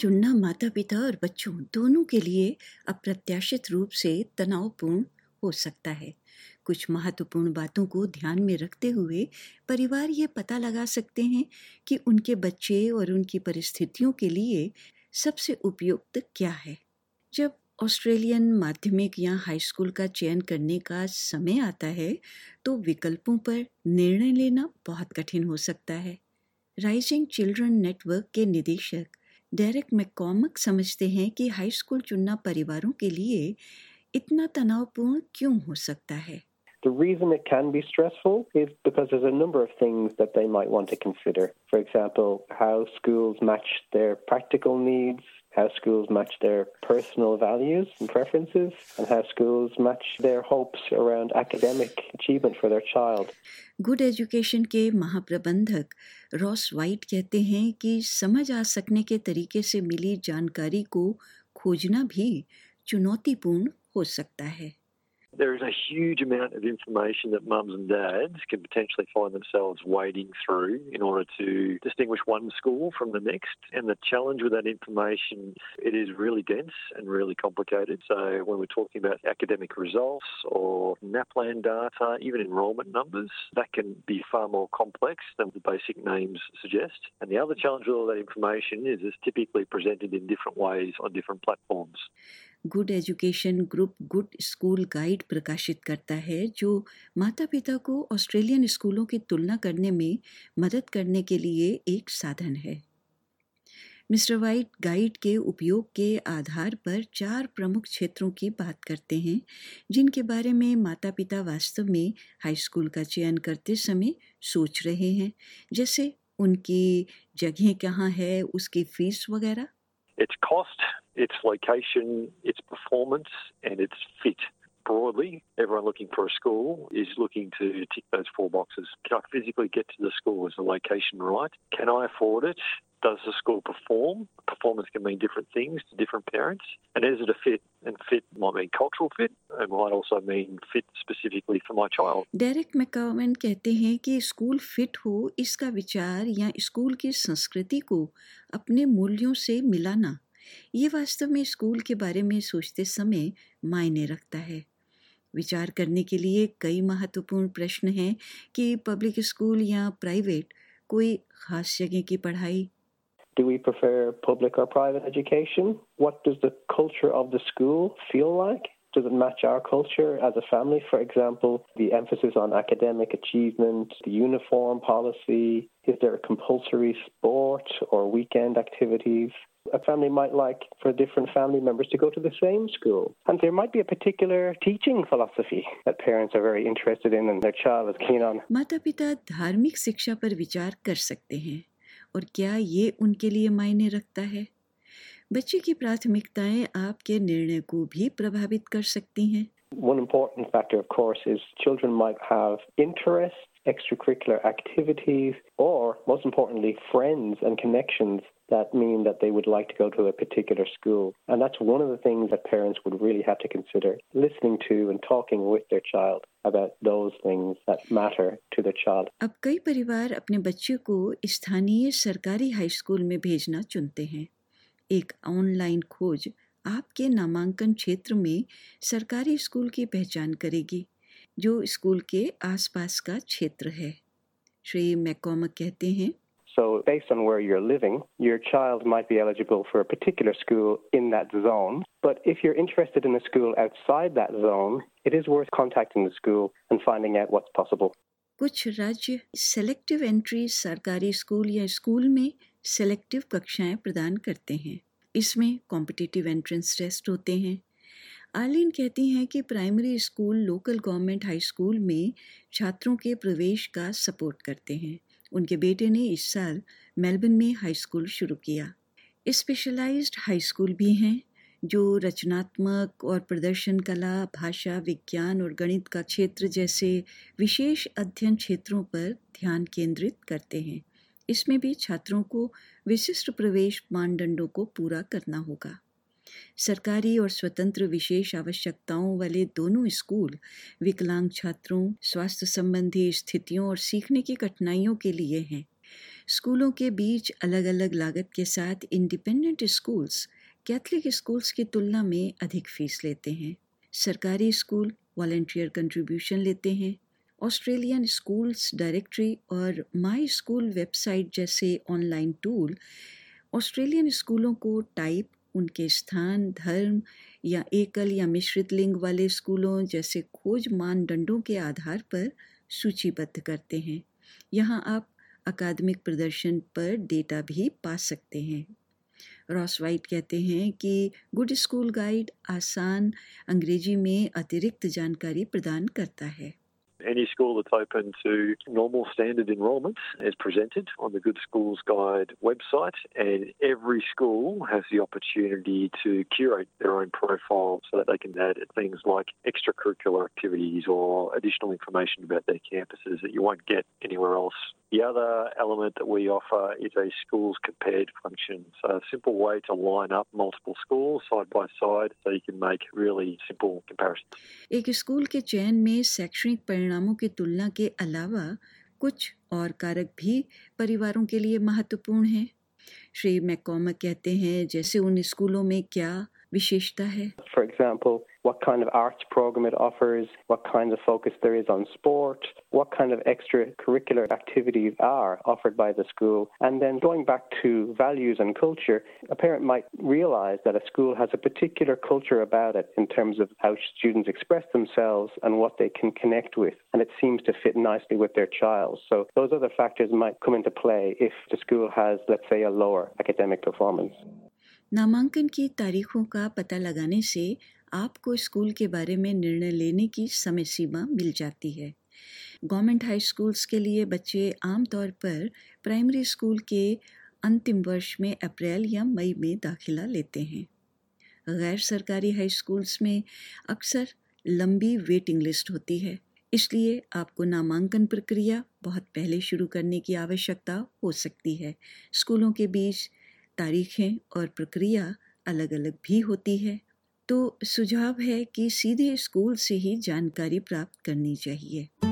चुनना माता पिता और बच्चों दोनों के लिए अप्रत्याशित रूप से तनावपूर्ण हो सकता है। कुछ महत्वपूर्ण बातों को ध्यान में रखते हुए परिवार ये पता लगा सकते हैं कि उनके बच्चे और उनकी परिस्थितियों के लिए सबसे उपयुक्त क्या है। जब ऑस्ट्रेलियन माध्यमिक या हाई स्कूल का चयन करने का समय आता है तो विकल्पों पर निर्णय लेना बहुत कठिन हो सकता है। राइजिंग चिल्ड्रन नेटवर्क के निदेशक डेरेक मैकॉमक समझते हैं कि हाई स्कूल चुनना परिवारों के लिए इतना तनावपूर्ण क्यों हो सकता है The reason it can be stressful is because there's a number of things that they might want to consider. For example, how schools match their practical needs, how schools match their personal values and preferences, and how schools match their hopes around academic achievement for their child. Good education के महाप्रबंधक Ross white कहते हैं कि समझ आ सकने के तरीके से मिली जानकारी को खोजना भी चुनौतीपूर्ण हो सकता है There is a huge amount of information that mums and dads can potentially find themselves wading through in order to distinguish one school from the next. And the challenge with that information, it is really dense and really complicated. So when we're talking about academic results or NAPLAN data, even enrolment numbers, that can be far more complex than the basic names suggest. And the other challenge with all that information is it's typically presented in different ways on different platforms. Good education group, good school guide प्रकाशित करता है, जो माता पिता को Australian स्कूलों की तुलना करने में मदद करने के लिए एक साधन है। मिस्टर वाइट गाइड के उपयोग के आधार पर चार प्रमुख क्षेत्रों की बात करते हैं, जिनके बारे में माता पिता वास्तव में हाई स्कूल का चयन करते समय सोच रहे हैं, जैसे उनकी जगह कहाँ है, उसकी फ़ीस वगैरह। Its cost, its location, its performance, and its fit. Broadly, everyone looking for a school is looking to tick those four boxes. Can I physically get to the school? Is the location right? Can I afford it? Does the school perform? Performance can mean different things to different parents. And is it a fit? And fit might mean cultural fit. It might also mean fit specifically for my child. Derek McCowan कहते हैं कि school fit हो इसका विचार या school की संस्कृति को अपने मूल्यों से मिलाना ये वास्तव में स्कूल के बारे में सोचते समय मायने रखता है विचार करने के लिए कई महत्वपूर्ण प्रश्न हैं कि पब्लिक स्कूल या प्राइवेट कोई खास जगह की पढ़ाई Do we prefer public or private education? What does the culture of the school feel like? Does it match our culture as a family? For example, the emphasis on academic achievement, the uniform policy, is there a compulsory sport or weekend activities? A family might like for different family members to go to the same school. And there might be a particular teaching philosophy that parents are very interested in and their child is keen on. माता पिता धार्मिक शिक्षा पर विचार कर सकते हैं और क्या ये उनके लिए मायने रखता है बच्चे की प्राथमिकताएँ आपके निर्णय को भी प्रभावित कर सकती हैं One important factor, of course, is children might have interests, extracurricular activities, or most importantly, friends and connections that mean that they would like to go to a particular school. And that's one of the things that parents would really have to consider listening to and talking with their child about those things that matter to their child. अब कई परिवार अपने बच्चे को स्थानीय सरकारी high school में भेजना चुनते हैं एक ऑनलाइन खोज आपके नामांकन क्षेत्र में सरकारी स्कूल की पहचान करेगी जो स्कूल के आसपास का क्षेत्र है श्री मैकॉमक कहते हैं So, based on where you're living, your child might be eligible for a particular school in that zone. But if you're interested in a school outside that zone, it is worth contacting the school and finding out what's possible. कुछ राज्य selective entry सरकारी school या school में selective कक्षाएँ प्रदान करते हैं इसमें कॉम्पिटिटिव एंट्रेंस टेस्ट होते हैं आर्लिन कहती हैं कि primary school local government high school में छात्रों के प्रवेश का सपोर्ट करते हैं। उनके बेटे ने इस साल मेलबर्न में हाई स्कूल शुरू किया। स्पेशलाइज्ड हाई स्कूल भी हैं, जो रचनात्मक और प्रदर्शन, कला, भाषा, विज्ञान और गणित का क्षेत्र जैसे विशेष अध्ययन क्षेत्रों पर ध्यान केंद्रित करते हैं। इसमें भी छात्रों को विशिष्ट प्रवेश मानदंडों को पूरा करना होगा। सरकारी और स्वतंत्र विशेष आवश्यकताओं वाले दोनों स्कूल विकलांग छात्रों, स्वास्थ्य संबंधी स्थितियों और सीखने की कठिनाइयों के लिए हैं। स्कूलों के बीच अलग अलग लागत के साथ इंडिपेंडेंट स्कूल्स कैथलिक स्कूल्स की तुलना में अधिक फ़ीस लेते हैं। सरकारी स्कूल वॉल्टियर कंट्रीब्यूशन लेते हैं। ऑस्ट्रेलियन स्कूल्स डायरेक्टरी और माई स्कूल वेबसाइट जैसे ऑनलाइन टूल ऑस्ट्रेलियन स्कूलों को टाइप उनके स्थान, धर्म या एकल या मिश्रित लिंग वाले स्कूलों जैसे खोज मानदंडों के आधार पर सूचीबद्ध करते हैं। यहाँ आप अकादमिक प्रदर्शन पर डेटा भी पा सकते हैं। रॉस वाइट कहते हैं कि गुड स्कूल गाइड आसान अंग्रेज़ी में अतिरिक्त जानकारी प्रदान करता है। Any school that's open to normal standard enrolment is presented on the Good Schools Guide website, and every school has the opportunity to curate their own profile so that they can add things like extracurricular activities or additional information about their campuses that you won't get anywhere else The other element that we offer is a schools compared function. So a simple way to line up multiple schools side by side so you can make really simple comparisons. एक school के चयन में शैक्षणिक परिणामों की तुलना के अलावा कुछ और कारक भी परिवारों के लिए महत्वपूर्ण हैं। श्री मैकॉमक कहते हैं जैसे उन स्कूलों में क्या विशेषता है? For example, what kind of arts program it offers, what kind of focus there is on sport, what kind of extracurricular activities are offered by the school. And then going back to values and culture, a parent might realize that a school has a particular culture about it in terms of how students express themselves and what they can connect with. And it seems to fit nicely with their child. So those other factors might come into play if the school has, let's say, a lower academic performance. नामांकन की तारीखों का पता लगाने से आपको school के बारे में निर्णय लेने की समय सीमा मिल जाती है। गवर्नमेंट हाई स्कूल्स के लिए बच्चे आमतौर पर प्राइमरी स्कूल के अंतिम वर्ष में अप्रैल या मई में दाखिला लेते हैं। गैर सरकारी हाई स्कूल्स में अक्सर लंबी वेटिंग लिस्ट होती है, इसलिए आपको नामांकन प्रक्रिया बहुत पहले शुरू करने की आवश्यकता हो सकती है। स्कूलों के बीच तारीखें और प्रक्रिया अलग अलग भी होती है। तो सुझाव है कि सीधे स्कूल से ही जानकारी प्राप्त करनी चाहिए।